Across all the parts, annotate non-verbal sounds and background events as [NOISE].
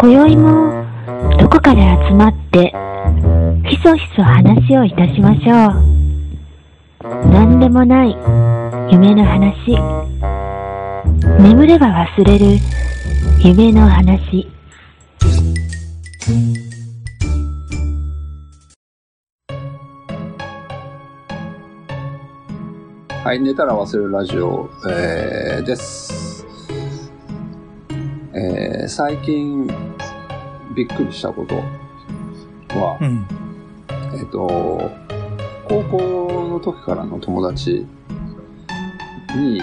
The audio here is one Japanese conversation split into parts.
今宵もどこかで集まってひそひそ話をいたしましょう。何でもない夢の話。眠れば忘れる夢の話。はい、寝たら忘れるラジオ、えー、です。えー、最近、びっくりしたことは、うん。えっ、と、高校の時からの友達に、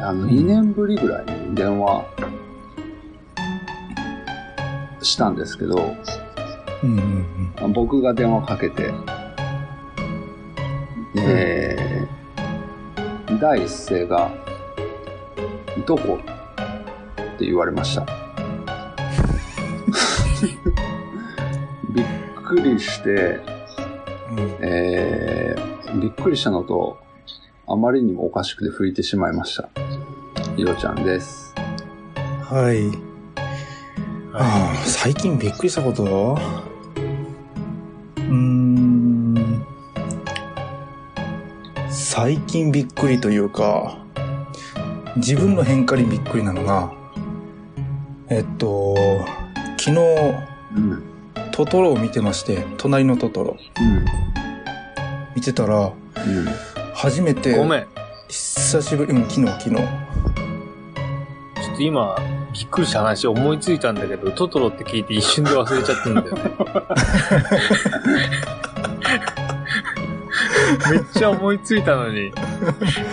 あの、2年ぶりぐらいに電話したんですけど、うんうん僕が電話かけて、えー第一声が、どこ？って言われました。くりして、うん。うん。えーびっくりしたのと、あまりにもおかしくて拭いてしまいました。いろちゃんです。はい。ああ、最近びっくりしたこと？うーん。最近びっくりというか、自分の変化にびっくりなのが、えっと、昨日、うん。トトロを見てまして、隣のトトロ。見てたら、うん。うん。初めて、ごめん。久しぶり、うん、昨日、昨日。ちょっと今、びっくりした話思いついたんだけど、トトロって聞いて一瞬で忘れちゃったんだよね。[LAUGHS] めっちゃ思いついたのに、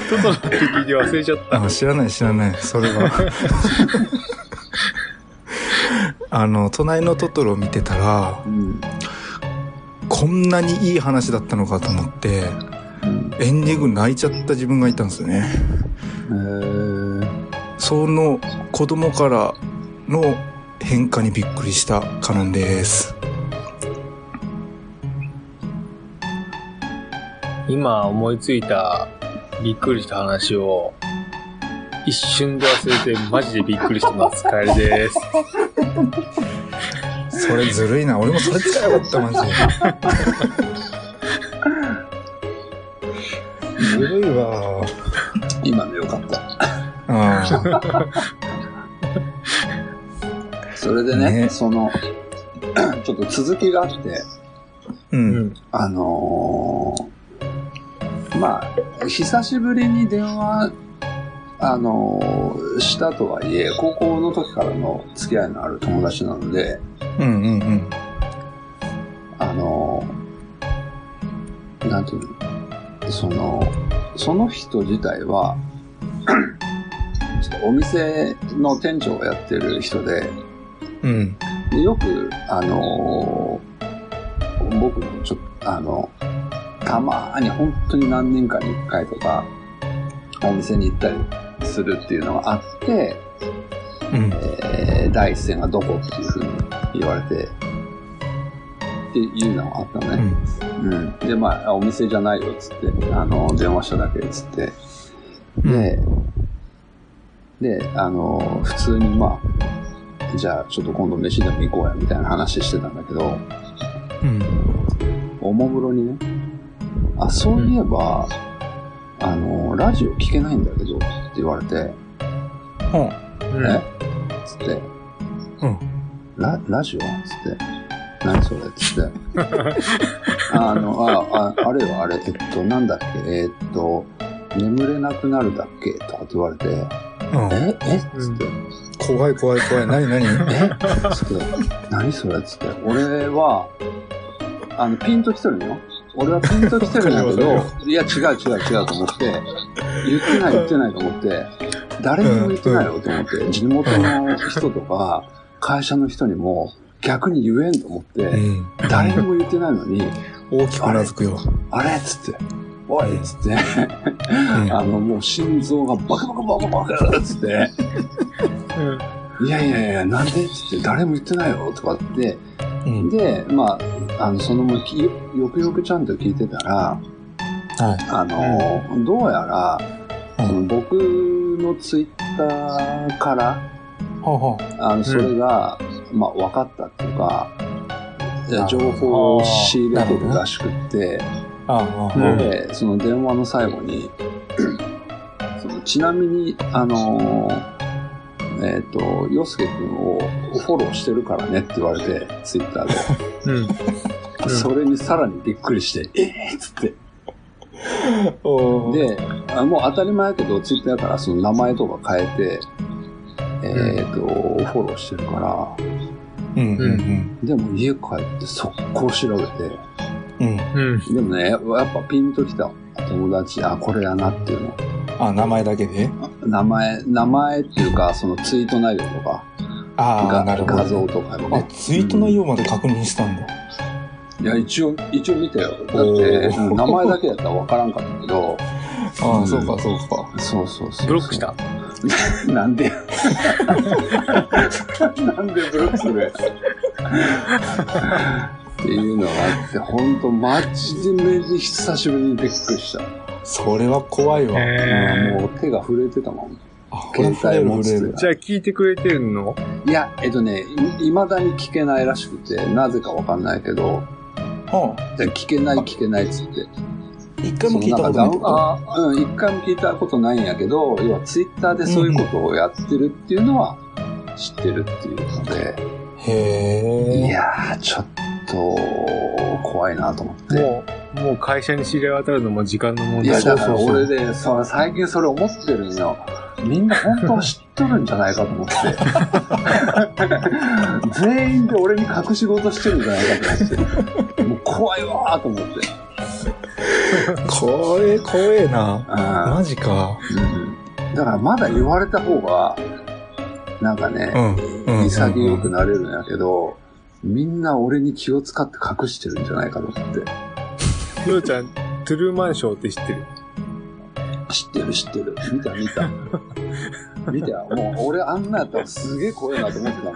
トトロって聞いて忘れちゃった。あ、知らない知らない、それは。[LAUGHS] あの、隣のトトロを見てたら、うん。こんなにいい話だったのかと思って、うん。エンディング泣いちゃった自分がいたんですよね。えー、その子供からの変化にびっくりしたカノンです。今思いついたびっくりした話を、一瞬で忘れてマジでびっくりしてます。カエルです。[LAUGHS] それずるいな。俺もそれ使えばよかった、マジで。ずるいわ。今のよかった。ああ。それでね、ねその、ちょっと続きがあって、う。うんん。あのーまあ、久しぶりに電話、あのーしたとはいえ、高校の時からの付き合いのある友達なので、うんうんうん。あのーなんていうの、その、その人自体は、お店の店長をやってる人で、うん。でよく、あのー僕もちょっと、あの、たまーに本当に何年かに一回とか、お店に行ったりするっていうのがあって、うん。えー第一声がどこっていうふうに言われて、っていうのがあったのね。うん。で、まあ、あお店じゃないよっつって、あの、電話しただけっつって。で、で、あの、普通にまあ、じゃあちょっと今度飯でも行こうやみたいな話してたんだけど、うん。おもむろにね、あ、そういえば、あの、ラジオ聞けないんだけどって言われて、ほうん。え？つって、うん。ラ、ラジオ？つって、何それ？つって。[LAUGHS] あの、あ、あ、あれよ、あれ、えっと、なんだっけ、えっと、眠れなくなるだっけ？とかって言われて、うん。え？え？つって、怖い怖い怖い。何何？え？つって、何それ？つって、俺は、あの、ピンと来てるのよ。俺はピンと来てるんだけどいや、違う違う違うと思って、言ってない言ってないと思って、誰にも言ってないよと思って、地元の人とか、会社の人にも逆に言えんと思って、うん。誰にも言ってないのに、大きくうなずくよ。あれ？っつって、おいっつって、うん。あの、もう心臓がバカバカバカバカっつって、いやいやいや、なんで？っつって、誰も言ってないよとかって、うん。で、まあ、あの、そのもきよよくよくちゃんと聞いてたら、はい。あの、どうやら、うん。その僕のツイッターから、ほうほあの、それが、まあ、分かったっていうか、情報を仕入れてるらしくって、ああ、うん。で、その電話の最後に、[CLEARS THROAT] そのちなみに、あのーえっ、と、洋介くんをフォローしてるからねって言われて、ツイッターで。うん。うんそれにさらにびっくりして、えーっつって。で、あもう当たり前やけど、ツイッターだからその名前とか変えて、えっ、と、フォローしてるから、うんうんでも家帰って速攻調べて、うん。うん。うん。でもね、やっぱピンときた友達、あ、これやなっていうの。あ、名前だけで？名前、名前っていうか、そのツイート内容とか、ああ、ながるほど。画像とかもあね、。ツイート内容まで確認したんだ。いや、一応、一応見たよ。だって、名前だけやったらわからんかったけど、[LAUGHS] ああ、うんそうか、そうか。そうそうそう。ブロックした？[LAUGHS] なんで [LAUGHS] なんでブロックする？やつっていうのがあって、ほんとマジでめに久しぶりにびっくりした。それは怖いわ。へもう手が震えてたもん。あ、携帯持つ震えるじゃあ聞いてくれてるの？いや、えっとね、い未だに聞けないらしくて、なぜかわかんないけど、はで聞けない聞けないっつって。あ、一回も聞いたことないうん、一回も聞いたことないんやけど、要はツイッターでそういうことをやってるっていうのは知ってるっていうので、とへえ。いやー、ちょっと怖いなと思って。もう、もう会社に知れ渡るのも時間の問いや、題だから俺で、そう最近それ思ってるんよ。みんな本当は知っとるんじゃないかと思って。[LAUGHS] 全員で俺に隠し事してるんじゃないかと思って。もう怖いわーと思って。これ、怖えな。あマジか。うんだからまだ言われた方が、なんかね、うん。うん。潔くなれるんやけど、みんな俺に気を使って隠してるんじゃないかと思って。りょうちゃん、トゥルーマンショーって知ってる？知ってる知ってる。見た見た。見たよ。もう俺あんなやったらすげえ怖いなと思ってたもん。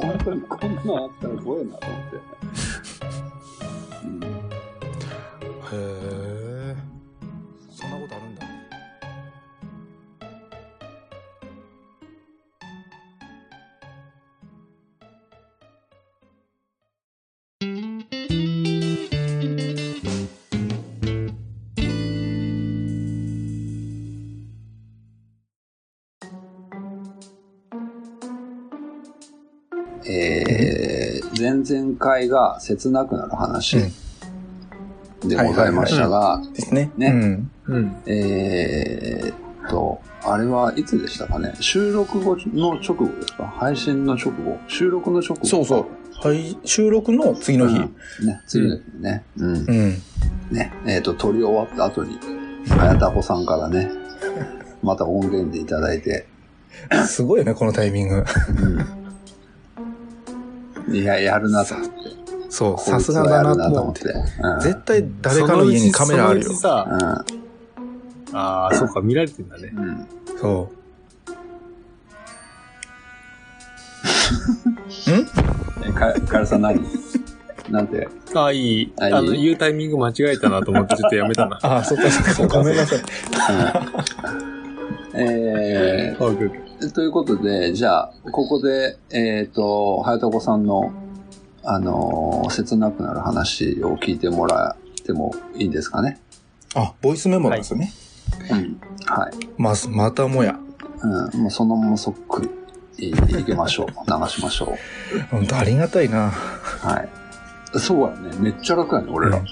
本当にこんなのあったら怖いなと思って。うんへえ。前々回が切なくなる話でございましたが、ですね。ね。えーっと、あれはいつでしたかね？収録後の直後ですか？配信の直後？収録の直後そうそう。はい、収録の次の日。うんね、次の日にね。うん。うん。ね、えっ、と、撮り終わった後に、あやたこさんからね、[LAUGHS] また音源でいただいて、すごいよね、このタイミング。うん。いや、やるなと思って。そう、さすがだなと思って。うん。絶対誰かの家にカメラあるよああ、そうか、見られてんだね。うん。[LAUGHS] うん？か、かるさん何？なんて？ああ、いい。あいい？あの、言うタイミング間違えたなと思ってちょっとやめたなう。[LAUGHS] あ、そっかそっか。ごめんなさい。うん。え [LAUGHS] オッケーオッケーー、ということで、じゃあ、ここで、えっ、と、はやたこさんの、あのー切なくなる話を聞いてもらってもいいんですかね？あ、ボイスメモなんですよね。うん。はい。ま、またもや。うん。もうそのままそっくり、いいけましょう。[LAUGHS] 流しましょう。本当ありがたいな。はい。そうやね。めっちゃ楽やね、俺ら。うん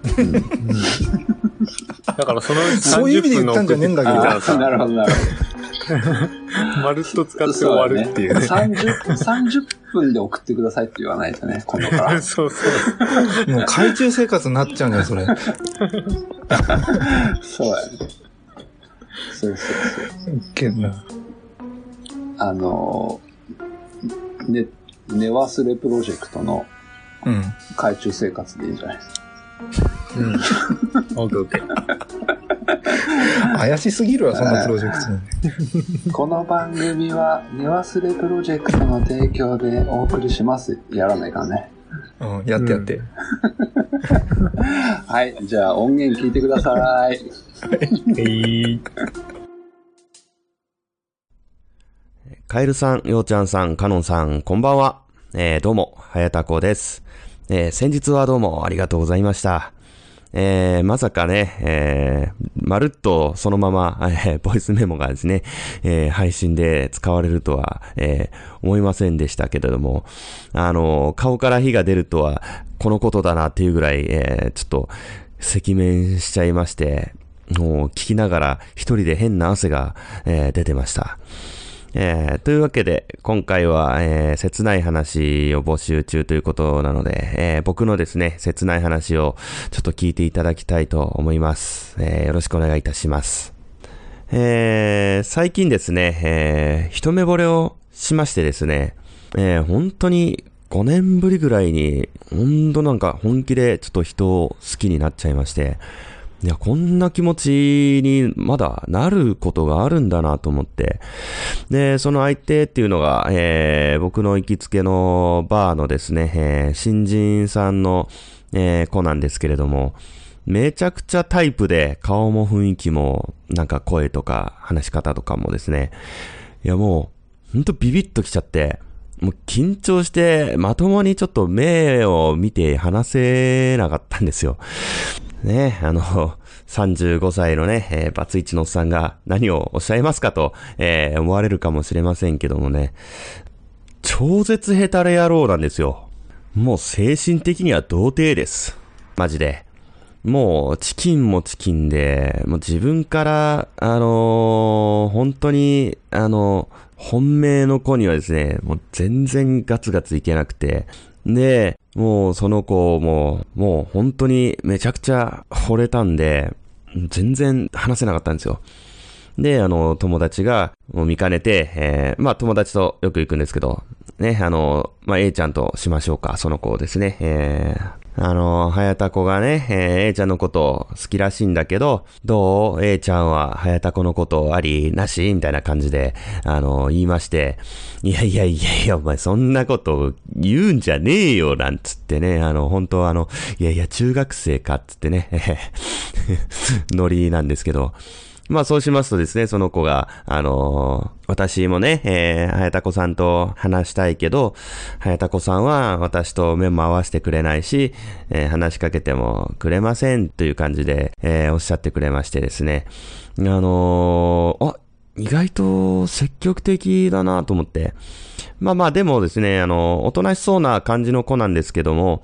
[LAUGHS] だからそのうちそういう意味で30分の言ったんじゃねえんだけど [LAUGHS] なるほど、なるほまるっと使って終わるっていうね。そうだね。30, 30分で送ってくださいって言わないとね、今度から。[LAUGHS] そうそう。もう海中生活になっちゃうんだよ、それ。[LAUGHS] そうやね。そうそうそう。いけんな。あのー、ね、寝忘れプロジェクトのうん。海中生活でいいんじゃないですか。うん。オッケーオッケー。怪しすぎるわ、そんなプロジェクト。この番組は寝忘れプロジェクトの提供でお送りします。やらないかんね。うん、やってやって。[LAUGHS] はい。じゃあ音源聞いてください。えい。カエルさん、ようちゃんさん、かのんさん、こんばんは。えー、どうも、はやたこです。えー、先日はどうもありがとうございました。えー、まさかね、えー、まるっとそのまま、えー、ボイスメモがですね、えー、配信で使われるとは、えー、思いませんでしたけれども、あの、顔から火が出るとは、このことだなっていうぐらい、えー、ちょっと、赤面しちゃいまして、もう聞きながら一人で変な汗が、えー出てました。えーというわけで、今回は、えー切ない話を募集中ということなので、えー僕のですね、切ない話をちょっと聞いていただきたいと思います。えよろしくお願いいたします。え最近ですね、え一目惚れをしましてですね、え本当に5年ぶりぐらいに、本当なんか本気でちょっと人を好きになっちゃいまして、いや、こんな気持ちにまだなることがあるんだなと思って。で、その相手っていうのが、えー僕の行きつけのバーのですね、えー新人さんの、えー子なんですけれども、めちゃくちゃタイプで、顔も雰囲気も、なんか声とか話し方とかもですね、いやもう、ほんとビビッときちゃって、もう緊張して、まともにちょっと目を見て話せなかったんですよ。ね、あの、[LAUGHS] 35歳のね、えーバツイチのおっさんが何をおっしゃいますかと、えー思われるかもしれませんけどもね、超絶ヘタレ野郎なんですよ。もう精神的には童貞です。マジで。もう、チキンもチキンで、もう自分から、あのー本当に、あの本命の子にはですね、もう全然ガツガツいけなくて、で、もうその子も、もう本当にめちゃくちゃ惚れたんで、全然話せなかったんですよ。で、あの、友達が、もう見かねて、えーまあ友達とよく行くんですけど、ね、あの、まあ A ちゃんとしましょうか、その子をですね、えーあの、はやたこがね、えー A ちゃんのこと好きらしいんだけど、どう ?A ちゃんははやたこのことありなし？みたいな感じで、あの、言いまして、いやいやいやいや、お前そんなこと言うんじゃねえよ、なんつってね、あの、本当あの、いやいや、中学生か、つってね、[LAUGHS] ノリなんですけど、まあそうしますとですね、その子が、あのー私もね、えー、はやたこさんと話したいけど、はやたこさんは私と目も合わせてくれないし、えー話しかけてもくれませんという感じで、えーおっしゃってくれましてですね。あのーあ、意外と積極的だなと思って。まあまあでもですね、あの、おとなしそうな感じの子なんですけども、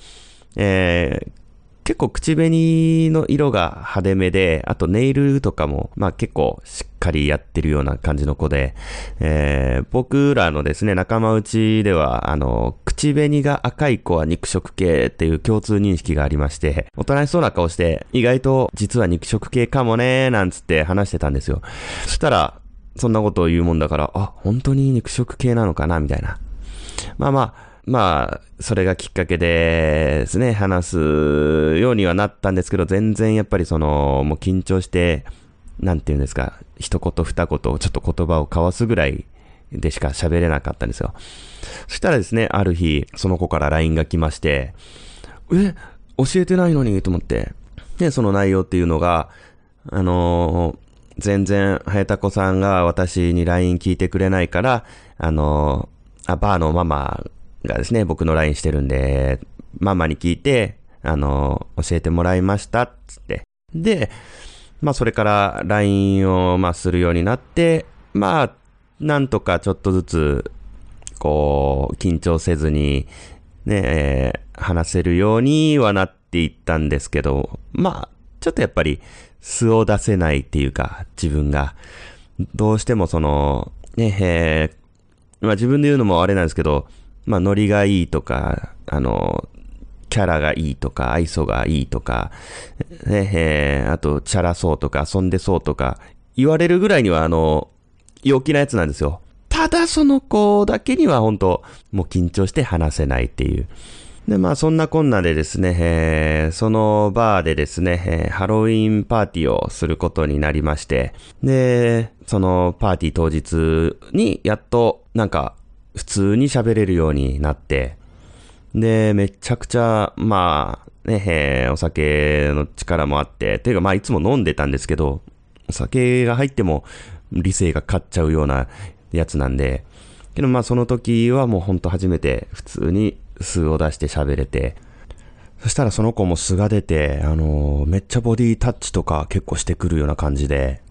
えー結構口紅の色が派手めで、あとネイルとかも、まあ結構しっかりやってるような感じの子で、えー僕らのですね、仲間内では、あの、口紅が赤い子は肉食系っていう共通認識がありまして、おとなしそうな顔して、意外と実は肉食系かもね、なんつって話してたんですよ。そしたら、そんなことを言うもんだから、あ、本当に肉食系なのかな、みたいな。まあまあ、まあ、それがきっかけでですね、話すようにはなったんですけど、全然やっぱりその、もう緊張して、なんていうんですか、一言二言、ちょっと言葉を交わすぐらいでしか喋れなかったんですよ。そしたらですね、ある日、その子から LINE が来まして、え、教えてないのにと思って。で、その内容っていうのが、あのー全然、はやたこさんが私に LINE 聞いてくれないから、あのあ、バーのママがですね、僕の LINE してるんで、ママに聞いて、あの教えてもらいました、つって。で、まあそれから LINE を、まあするようになって、まあ、なんとかちょっとずつ、こう、緊張せずに、ね、えー話せるようにはなっていったんですけど、まあ、ちょっとやっぱり素を出せないっていうか、自分が、どうしてもその、ね、えーまあ自分で言うのもあれなんですけど、まあノリがいいとか、あの、キャラがいいとか、愛想がいいとか、ね、えーあと、チャラそうとか、遊んでそうとか、言われるぐらいには、あの、陽気なやつなんですよ。ただその子だけには本当もう緊張して話せないっていう。で、まあそんなこんなでですね、えーそのバーでですね、えーハロウィンパーティーをすることになりまして、で、そのパーティー当日にやっとなんか普通に喋れるようになって、で、めちゃくちゃ、まあ、ね、えお酒の力もあって、ていうかまあいつも飲んでたんですけど、お酒が入っても理性が勝っちゃうようなやつなんで、けどまあその時はもうほんと初めて普通に素を出して喋れて、そしたらその子も素が出て、あのめっちゃボディタッチとか結構してくるような感じで、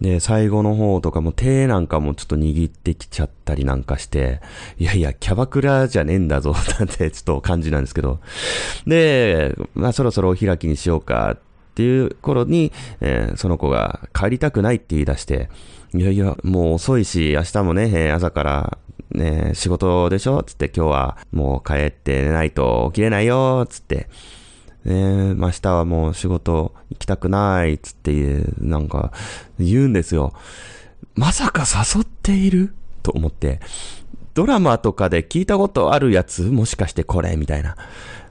で、最後の方とかも手なんかもちょっと握ってきちゃったりなんかして、いやいや、キャバクラじゃねえんだぞ、なんてちょっと感じなんですけど。で、まあそろそろお開きにしようかっていう頃に、えー、その子が帰りたくないって言い出して、いやいや、もう遅いし、明日もね、朝からね、仕事でしょ？つって今日はもう帰ってないと起きれないよつって。ねま、明日はもう仕事行きたくないっつってなんか言うんですよ。まさか誘っている？と思って。ドラマとかで聞いたことあるやつ？もしかしてこれ？みたいな。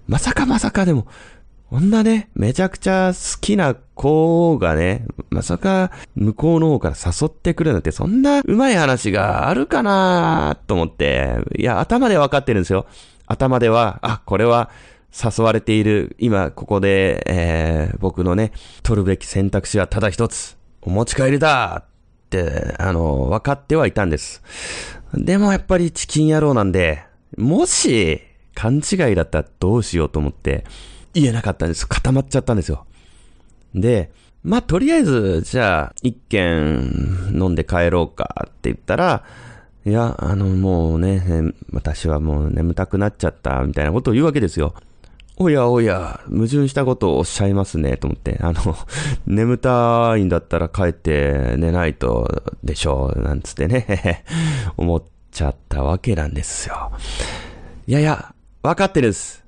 まさかまさかでも、こんなね、めちゃくちゃ好きな子がね、まさか向こうの方から誘ってくるなんてそんな上手い話があるかな？と思って、いや、頭でわかってるんですよ。頭では、あ、これは誘われている、今ここで、えー、僕のね、取るべき選択肢はただ一つ。お持ち帰りだって、あの、分かってはいたんです。でもやっぱりチキン野郎なんで、もし、勘違いだったらどうしようと思って、言えなかったんです。固まっちゃったんですよ。で、まあ、とりあえず、じゃあ、一軒飲んで帰ろうかって言ったら、いや、あの、もうね、私はもう眠たくなっちゃった、みたいなことを言うわけですよ。おやおや、矛盾したことをおっしゃいますね、と思って。あの、[LAUGHS] 眠たいんだったら帰って寝ないとでしょう、なんつってね、[LAUGHS] 思っちゃったわけなんですよ。いやいや、わかってるです。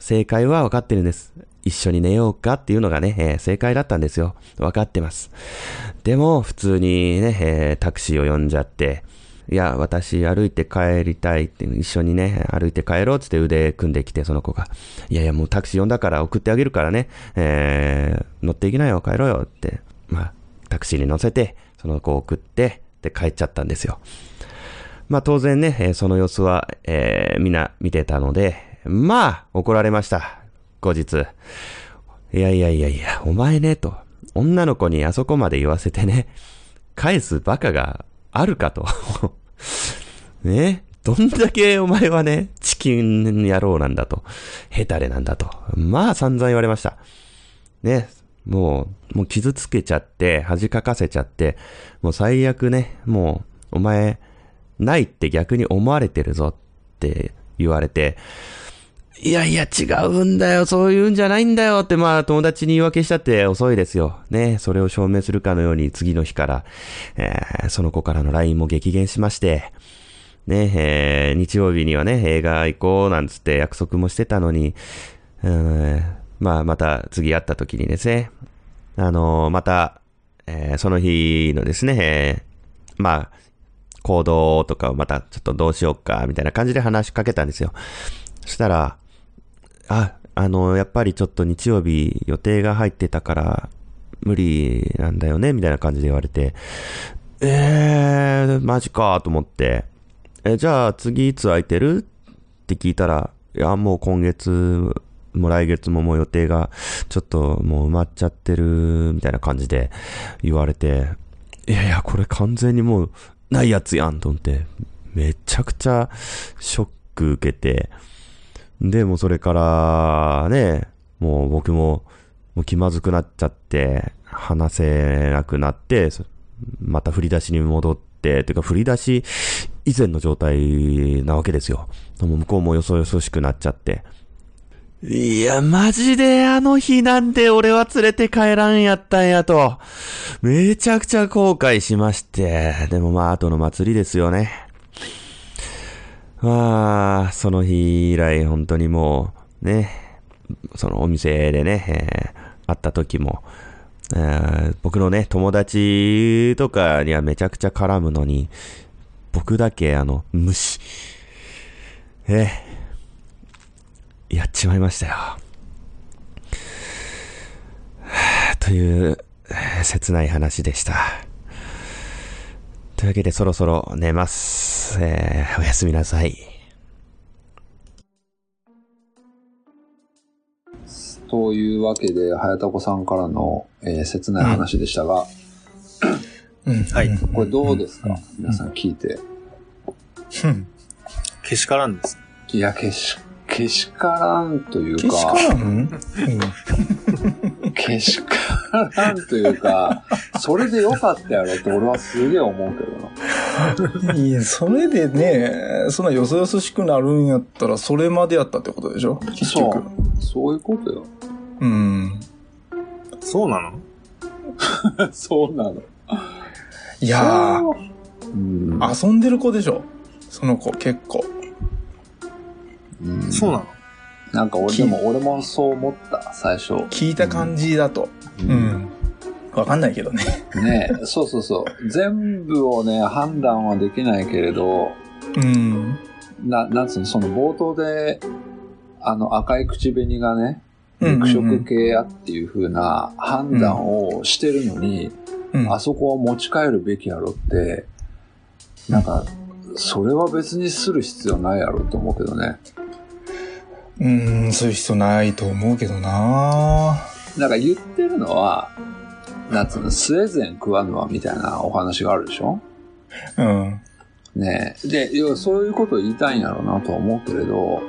正解はわかってるんです。一緒に寝ようかっていうのがね、えー、正解だったんですよ。わかってます。でも、普通にね、えー、タクシーを呼んじゃって、いや、私歩いて帰りたいって、一緒にね、歩いて帰ろうってって腕組んできて、その子が。いやいや、もうタクシー呼んだから送ってあげるからね、えー、乗っていきなよ、帰ろうよって。まあ、タクシーに乗せて、その子を送って、で、帰っちゃったんですよ。まあ当然ね、えー、その様子は、えー、みんな見てたので、まあ、怒られました。後日。いやいやいやいや、お前ね、と。女の子にあそこまで言わせてね、返すバカがあるかと。ねどんだけお前はね、チキン野郎なんだと。ヘタレなんだと。まあ散々言われました。ね。もう、もう傷つけちゃって、恥かかせちゃって、もう最悪ね、もう、お前、ないって逆に思われてるぞって言われて、いやいや違うんだよ、そういうんじゃないんだよって。まあ友達に言い訳したって遅いですよ。ね、それを証明するかのように次の日から、えー、その子からの LINE も激減しまして、ね、えー、日曜日にはね、映画行こうなんつって約束もしてたのに、うん、まあまた次会った時にですね、あのー、また、えー、その日のですね、えー、まあ、行動とかをまたちょっとどうしようか、みたいな感じで話しかけたんですよ。そしたら、あ、あの、やっぱりちょっと日曜日予定が入ってたから無理なんだよね、みたいな感じで言われて、えー、マジかと思って、え、じゃあ次いつ空いてる？って聞いたら、いや、もう今月、も来月ももう予定がちょっともう埋まっちゃってる、みたいな感じで言われて、いやいや、これ完全にもうないやつやんと思って、めちゃくちゃショック受けて、で、もそれからね、もう僕ももう気まずくなっちゃって、話せなくなって、また振り出しに戻って、てか振り出し以前の状態なわけですよ。も向こうもよそよそしくなっちゃって。いや、マジであの日なんで俺は連れて帰らんやったんやと、めちゃくちゃ後悔しまして、でもまあ後の祭りですよね。まあ、その日以来本当にもう、ね、そのお店でね、えー、会った時も、えー、僕のね、友達とかにはめちゃくちゃ絡むのに、僕だけあの、無視。えー、やっちまいましたよ。[SIGHS] という、切ない話でした。というわけでそろそろ寝ます。えー、おやすみなさい。というわけで、早田子さんからの、えー、切ない話でしたが、うん、はい。これどうですか、皆さん聞いて。うん。けしからんです。いや、けし、けしからんというけしかか、らん [LAUGHS] けしからんというか、それでよかったやろって俺はすげえ思うけどな。うん。いや、それでね、そんなよそよそしくなるんやったら、それまでやったってことでしょ？結そ局。う。そういうことよ。うん。そうなの？[LAUGHS] そうなの。いやうん。ー、遊んでる子でしょ？その子、結構。うんそうなの？なんか俺でも、俺もそう思った、最初。聞いた感じだと。うん。わかんないけどね。ねえそうそうそう。[LAUGHS] 全部をね、判断はできないけれど、うん。な、なんつうの、その冒頭で、あの赤い口紅がね、うんうんうん肉食系やっていう風な判断をしてるのに、うん。あそこは持ち帰るべきやろって、なんか、それは別にする必要ないやろと思うけどね。うん、そういう必要ないと思うけどななんか言ってるのは、なんつうの、スウェーデン食わぬわみたいなお話があるでしょ？うん。ねえ。で、要はそういうことを言いたいんやろうなとは思うけれど、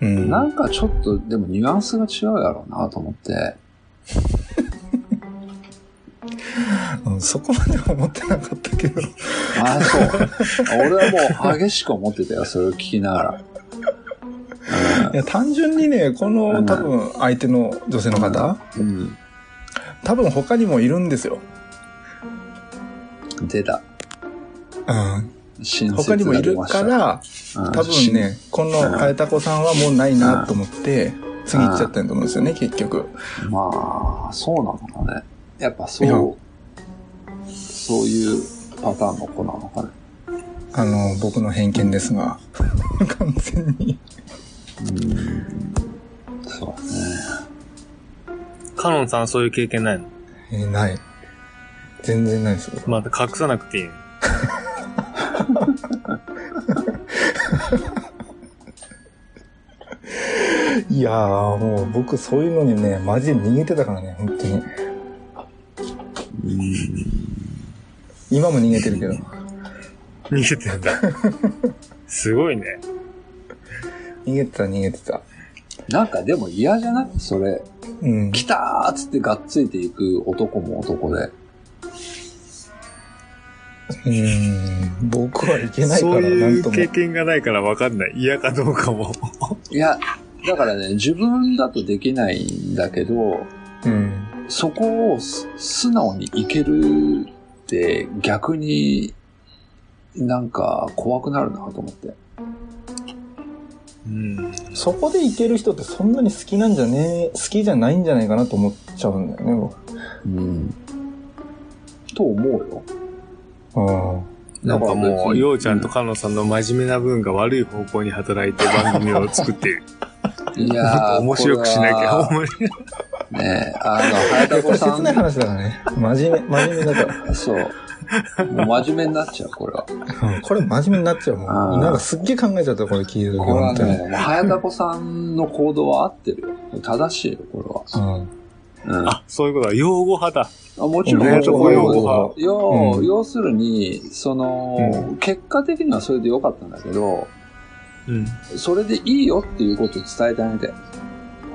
うん。なんかちょっとでもニュアンスが違うやろうなと思って、う [LAUGHS] んそこまでは思ってなかったけど。ああ、そう。俺はもう激しく思ってたよ、それを聞きながら。いや、単純にね、こうのん多分相手の女性の方、うん。多分他にもいるんですよ。出た。うん。親他にもいるから、ら多分ね、この早田子さんはもうないなと思って、次行っちゃったんだと思うんですよね、結局。まあ、そうなのかね。やっぱそう、そういうパターンの子なのかね。あの、僕の偏見ですが、[LAUGHS] 完全に。うん。そうだね。カノンさんそういう経験ないの？えーない。全然ないですよ。また隠さなくていいの？いやー、もう僕そういうのにね、マジで逃げてたからね、本当に。今も逃げてるけど。逃げてんだ。すごいね。逃げてた、逃げてた。なんかでも嫌じゃない？それ。うん。来たーっつってがっついていく男も男で。うん。僕はいけないかそうら、なんとも。いう経験がないから分かんない。嫌かどうかも。いや、だからね、自分だとできないんだけど、うん。そこをす素直にいけるって逆になんか怖くなるなと思って。うん。そこでいける人ってそんなに好きなんじゃねえ、好きじゃないんじゃないかなと思っちゃうんだよね、僕。うん。と思うよ。うん。なんかもう、ようちゃんとカノンさんの真面目な分が悪い方向に働いて番組を作っている。[LAUGHS] いやー面白くしなきゃ。これはねえ、あの、早田子され切ない話だからね。真面目、真面目だから。ん、そう。もう真面目になっちゃう、これは。うんこれ真面目になっちゃうもあーん。なんかすっげえ考えちゃった、これ聞いてる時、これは。ね、もう早田子さんの行動は合ってるよ。正しいよ、これは。うん。うん。ああ、そういうことだ。用語派だ。もちろん、うんもちろん、用語要派要うん要するに、その、結果的にはそれで良かったんだけど、うん。それでいいよっていうことを伝えてあげて。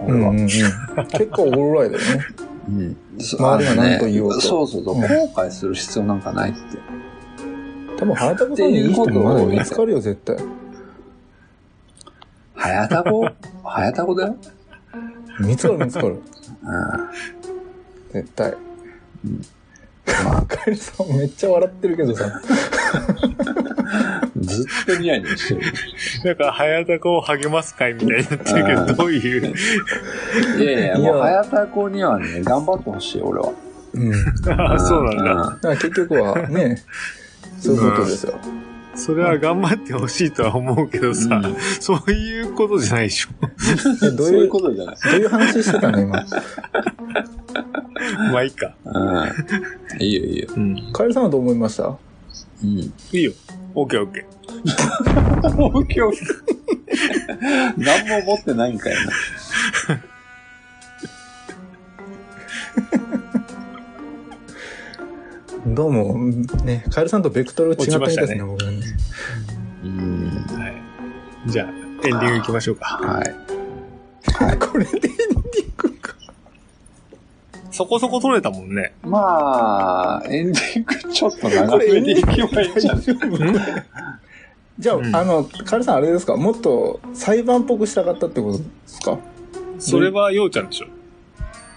俺は。うんうんうん。[LAUGHS] 結構オールライだよね。うん。周りが何と言おうとそうそうそう。うん後悔する必要なんかないって。多分、早田子さんにいい人もまだ見つかるよ、絶対。早田子 [LAUGHS] 早田子だよ。見つかる、見つかる。うん。絶対。まあ、カエルさんめっちゃ笑ってるけどさ。ずっとニヤニヤしてる。[LAUGHS] なんか、早田子を励ます会みたいになってるけあーど、どういう？いやいや、もう早田子にはね、頑張ってほしい、俺は。うん。[LAUGHS] あ、そうなんだ。だから結局はね、そういうことですよ。それは頑張ってほしいとは思うけどさ、うんそういうことじゃないでしょ。え [LAUGHS] どうそういいうう、ことじゃない。どういう話してたの今？まあいいか。うん。いいよ、いいよ。うん。カエルさんはどう思いました？うん。いいよ。オッケーオッケもう今日、何も持ってないんかいな。[LAUGHS] どうも、ね、カエルさんとベクトル違ったみたいですね、落僕はね。うん。じゃあ、エンディング行きましょうか。はい。[LAUGHS] これでエンディングか。そこそこ取れたもんね。まあ、エンディングちょっと長めでいけばいいんじゃない？じゃあ、うんあの、カルさんあれですか？もっと裁判っぽくしたかったってことですか？それはようちゃんでしょ。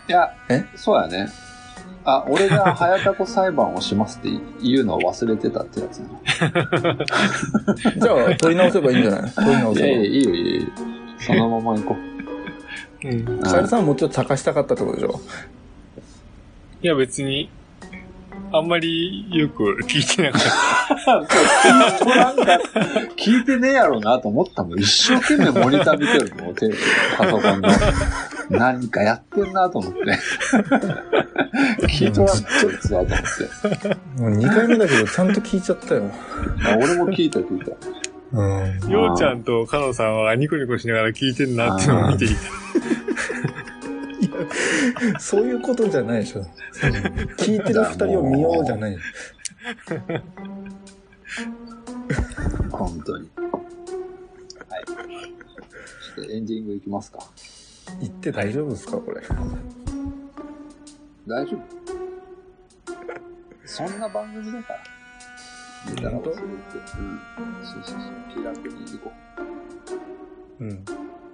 いやえ、そうやね。あ、俺が早田子裁判をしますって言うのを忘れてたってやつやな。[LAUGHS] じゃあ、取り直せばいいんじゃない？取り直いやいや、せいいよいいよいいよ。そのまま行こうん。う。ば。カエルさんはもうちょっと茶化したかったってことでしょ？いや別に、あんまりよく聞いてなかった。なんか、聞いてねえやろうなと思ったもん。一生懸命モニター見てるの、テレビパソコンの。[LAUGHS] 何かやってんなと思って。聞いとらんってやつだと思って。もう2回目だけど、ちゃんと聞いちゃったよ。あ俺も聞いた聞いた。うん。ようちゃんとかのさんはニコニコしながら聞いてんなっていうのを見ていた。そういうことじゃないでしょ。聞いてる二人を見ようじゃない。本当に。はい。ちょっとエンディングいきますか。言って大丈夫ですかこれ。大丈夫そんな番組だから。見たら忘れて。うん。そうそうそう。気楽に行こう。うん。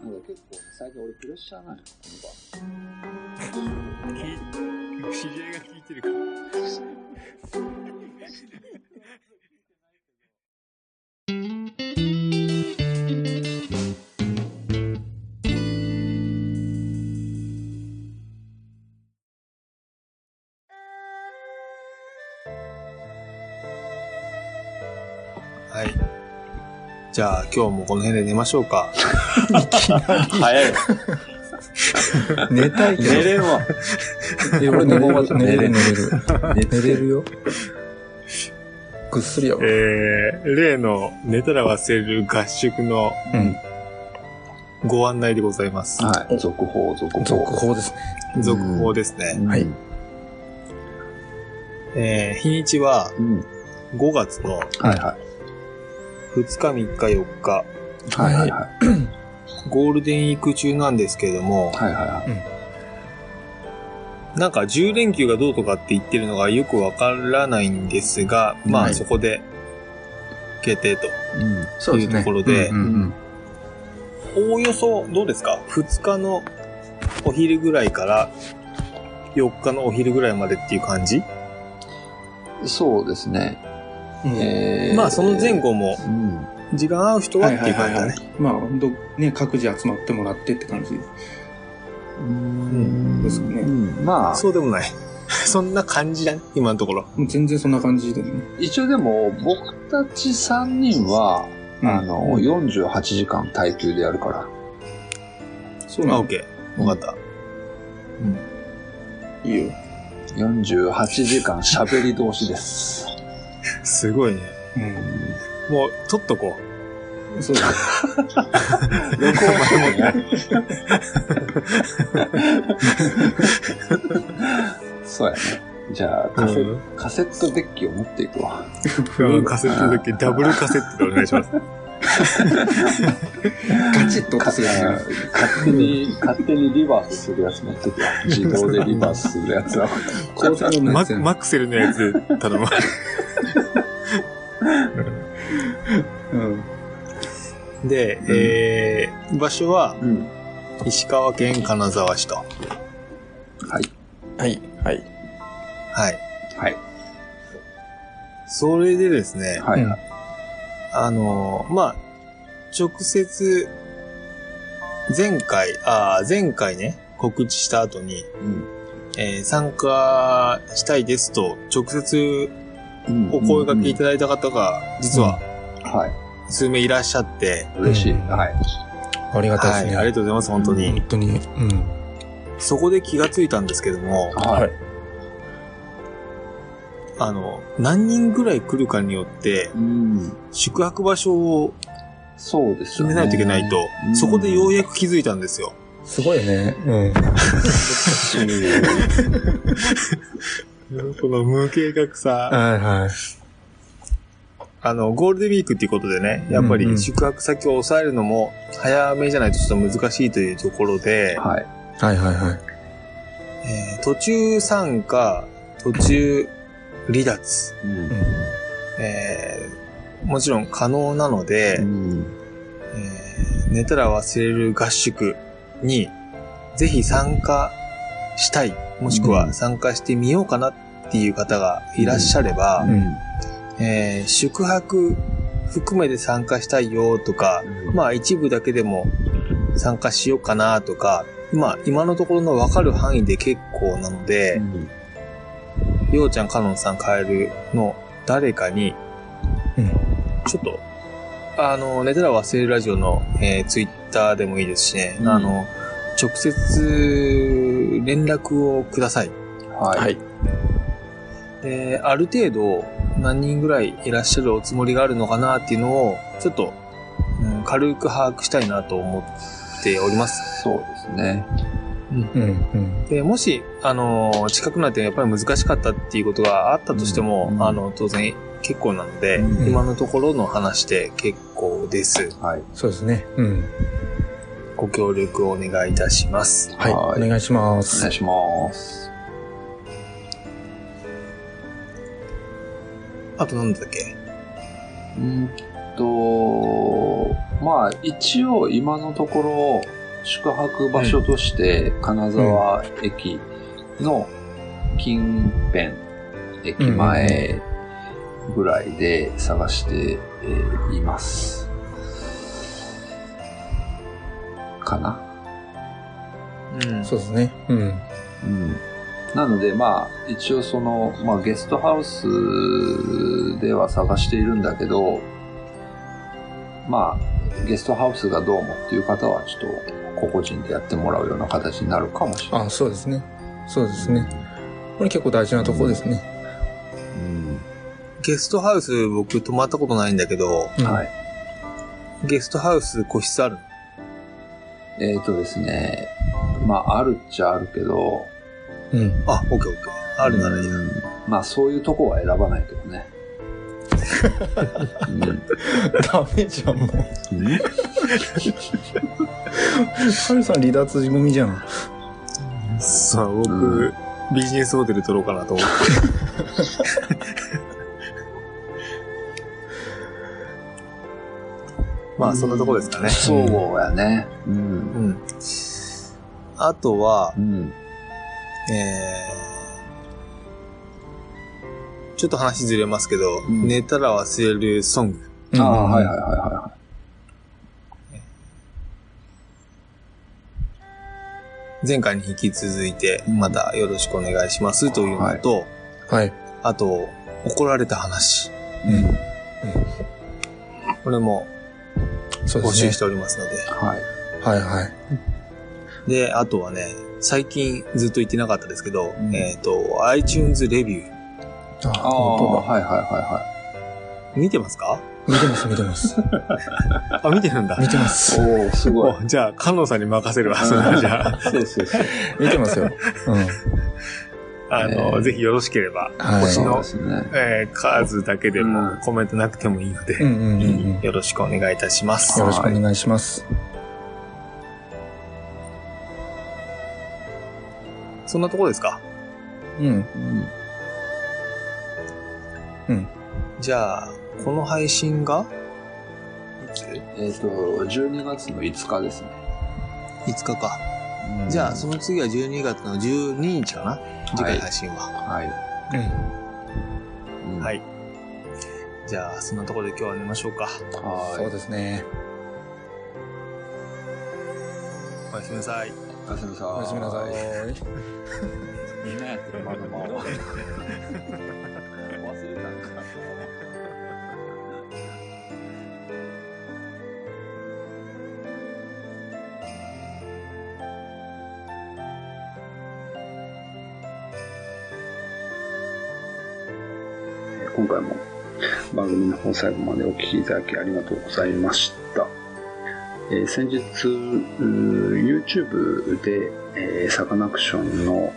なんか結構、最近俺プレッシャーなんよ、この番。知り合いが聞いてるから。はい。じゃあ今日もこの辺で寝ましょうか。早いよ。寝たいけど。寝れんわ。いや俺寝れる、寝れる、寝れる寝れる。寝れるよ。ぐっすりやわ。えー、例の寝たら忘れる合宿のうん。ご案内でございます。はい。続報、続報。続報ですね。続報ですね。はいえー、日にちはうん。5月のはいは2日3日4日、い。はいはいはい。[CLEARS THROAT] ゴールデンウィーク中なんですけれども、はいはいはい。なんか10連休がどうとかって言ってるのがよくわからないんですが、まはいあそこで決定と。いうところでおおよそどうですか ?2 日のお昼ぐらいから4日のお昼ぐらいまでっていう感じ、そうですね。うんえーまあその前。後もうん。時間合う人はっていう感じだね。まあ、本当ね、各自集まってもらってって感じ。うんですねうんまあ、そうでもない。[LAUGHS] そんな感じだね、今のところ。もう全然そんな感じでね。一応でも、僕たち3人は、うんあの、うん48時間耐久でやるから。あ、そうなの？オッケー。わかった。いいよ。48時間喋り同士です。すごいね。うもう、取っとこう。ん。そうだ。録音してもね。そうやね。じゃあカセ、うんカセットデッキを持っていくわ。[LAUGHS] うんカセットだけ、ダブルカセットでお願いします。[LAUGHS] ガチッとかするやつね勝手に、勝手にリバースするやつ持ってくわ。自動でリバースするやつは。高性能のマやつやんマクセルのやつ頼む。うん。で、えー、場所はうん。石川県金沢市と。はい。はい。はい。はい。はい。それでですね、はい。うんあのーまあ、直接、前回、あー前回ね、告知した後に、うんえー参加したいですと、直接うんお声掛けいただいた方が、実ははい。数名いらっしゃって、嬉しい。うんはい。ありがたいはい、ですね。ありがとうございます、本当に。本当に。うん。そこで気がついたんですけども、はい。あの、何人ぐらい来るかによって、うん。宿泊場所をそうです。決めないといけないと、うんそこでようやく気づいたんですよ。すごいね。うん。[LAUGHS] この無計画さ。はいはい。あの、ゴールデンウィークっていうことでね、やっぱり宿泊先を抑えるのも早めじゃないとちょっと難しいというところで、はい。はいはいはい。えー途中参加、途中離脱、うん。えーもちろん可能なので、うん。えー寝たら忘れる合宿にぜひ参加したい、もしくは参加してみようかなっていう方がいらっしゃれば、うん。えー宿泊含めて参加したいよとか、まあ一部だけでも参加しようかなとか、まあ今のところの分かる範囲で結構なので、ようちゃん、かのんさん、カエルの誰かに、うんちょっと、あの、寝たら忘れるラジオの、えーツイッターでもいいですしね、うんあの、直接連絡をください。はい。はい。で、ある程度何人ぐらいいらっしゃるおつもりがあるのかなっていうのを、ちょっと、うん軽く把握したいなと思っております。そうですね。うんうん。で、もし、あの、近くなってやっぱり難しかったっていうことがあったとしても、うんあの、当然結構なので、うん今のところの話で結構です。はい。そうですね。うん。ご協力をお願いいたします。はい。はいお願いしまおす。願いします。あと何だっけ？うんと、まあ、一応今のところ、宿泊場所として、金沢駅の近辺、駅前ぐらいで探して、えーいます。かな？うん。そうですね。うん。うん。なので、まあ、一応その、まあ、ゲストハウスでは探しているんだけど、まあ、ゲストハウスがどうもっていう方は、ちょっと、個々人でやってもらうような形になるかもしれない。あ、そうですね。そうですね。これ結構大事なところですね。うん。ゲストハウス僕泊まったことないんだけど、うんはい。ゲストハウス個室あるえっ、ー、とですね、まあ、あるっちゃあるけど、うん。あ、オッケーオッケー。あるならいいな。うんまあ、そういうとこは選ばないけどね。うんダメじゃん、もう。うんハルさん離脱組じゃん。そう、僕、うんビジネスホテル取ろうかなと思って。[LAUGHS] まあ、そんなとこですかね。そうやね。う。うんん。あとはう、ん。えー、ちょっと話ずれますけど、ん寝たら忘れるソング。ああ、はいはいはいは前回に引き続いて、またよろしくお願いしますというのと、はい。あと、怒られた話。い。うん。これもそうですね募集し。ておりますので。はい。はいはい。で、あとはね、最近ずっと言ってなかったですけど、んえっ、と、iTunes レビュー。あ、ああ、本当だ。はいはいは見てますか？見てます、見てます。[LAUGHS] あ、見てるんだ。見てます。いはい。おおすごい。おじゃあ、カノンさんに任せるわ、それはじゃあ。そうそうそう。見てますよ。うん。[LAUGHS] あの、えーぜひよろしければ、はい星の。えー数だけでもうんコメントなくてもいいので。よろしくお願いいたします。よろしくお願いします。そんなところですか？うん。うん。じゃあ、この配信が？いつ？えっ、と、12月の5日ですね。?5 日か。うんじゃあ、その次は12月の12日かな？次回配信は。はい。うん。うんはい。じゃあ、そんなところで今日は寝ましょうか。はい。そうですね。おやすみなさい。おやすみなさい。おやすみなさい。[LAUGHS] みんなやってる、まだまだ。最後までお聞きいただきありがとうございました。えー先日、YouTube で、えーサカナクションの、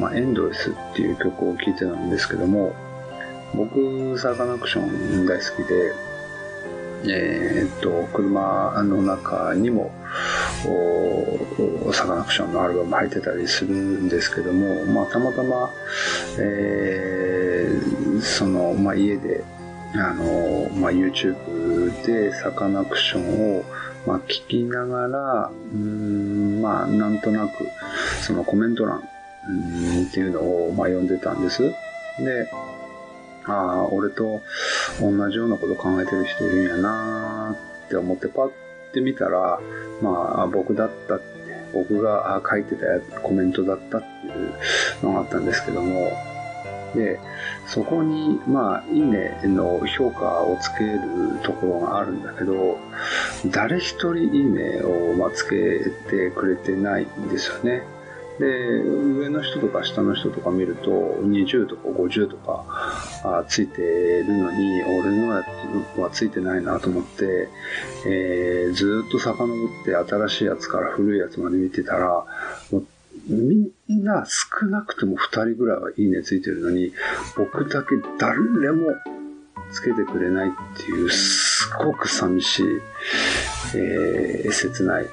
まあ、エンドレスっていう曲を聴いてたんですけども、僕、サカナクション大好きで、えーっと、車の中にも、サカナクションのアルバム入ってたりするんですけども、まあ、たまたま、えーその、まあ、家で、あの、まあ、YouTube でサカナクションを、まあ、聞きながら、うん、まあ、なんとなく、そのコメント欄、うんっていうのを、まあ、読んでたんです。で、ああ、俺と同じようなこと考えてる人いるんやなーって思ってパッて見たら、まあ、僕だったって、僕が書いてたコメントだったっていうのがあったんですけども、で、そこに、まあ、いいねの評価をつけるところがあるんだけど、誰一人いいねを、まあ、つけてくれてないんですよね。で、上の人とか下の人とか見ると、20とか50とかあついてるのに、俺のやつはついてないなと思って、えーずっと遡って新しいやつから古いやつまで見てたら、もうみんな少なくとも2人ぐらいはいいねついてるのに、僕だけ誰もつけてくれないっていう、すごく寂しい、えー切ない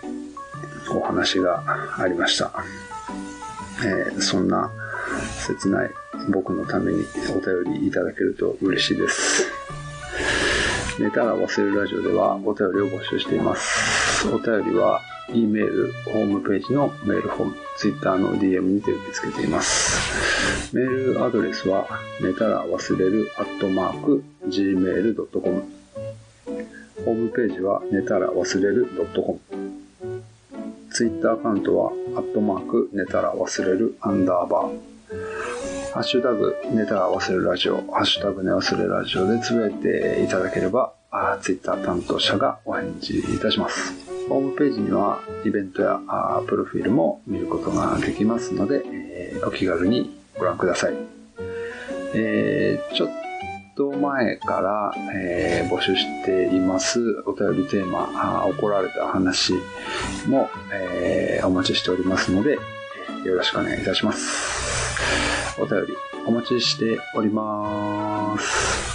お話がありました。えーそんな切ない僕のためにお便りいただけると嬉しいです。寝たら忘れるラジオではお便りを募集しています。お便りは E メール、ホームページのメールフォーム、Twitter の DM にて受け付けています。メールアドレスは寝たら忘れるアットマーク gmail.com ホームページは寝たら忘れる .com ツイッターアカウントは、アットマーク、寝たら忘れる、アンダーバー。ハッシュタグ、寝たら忘れるラジオ、ハッシュタグ、寝忘れるラジオでつぶやいていただければ、あツイッター担当者がお返事いたします。ホームページには、イベントやプロフィールも見ることができますので、えーお気軽にご覧ください。えーちょっと前から、えー募集していますお便りテーマ、あ怒られた話も、えお待ちしておりますので、よろしくお願いいたします。お便りお待ちしております。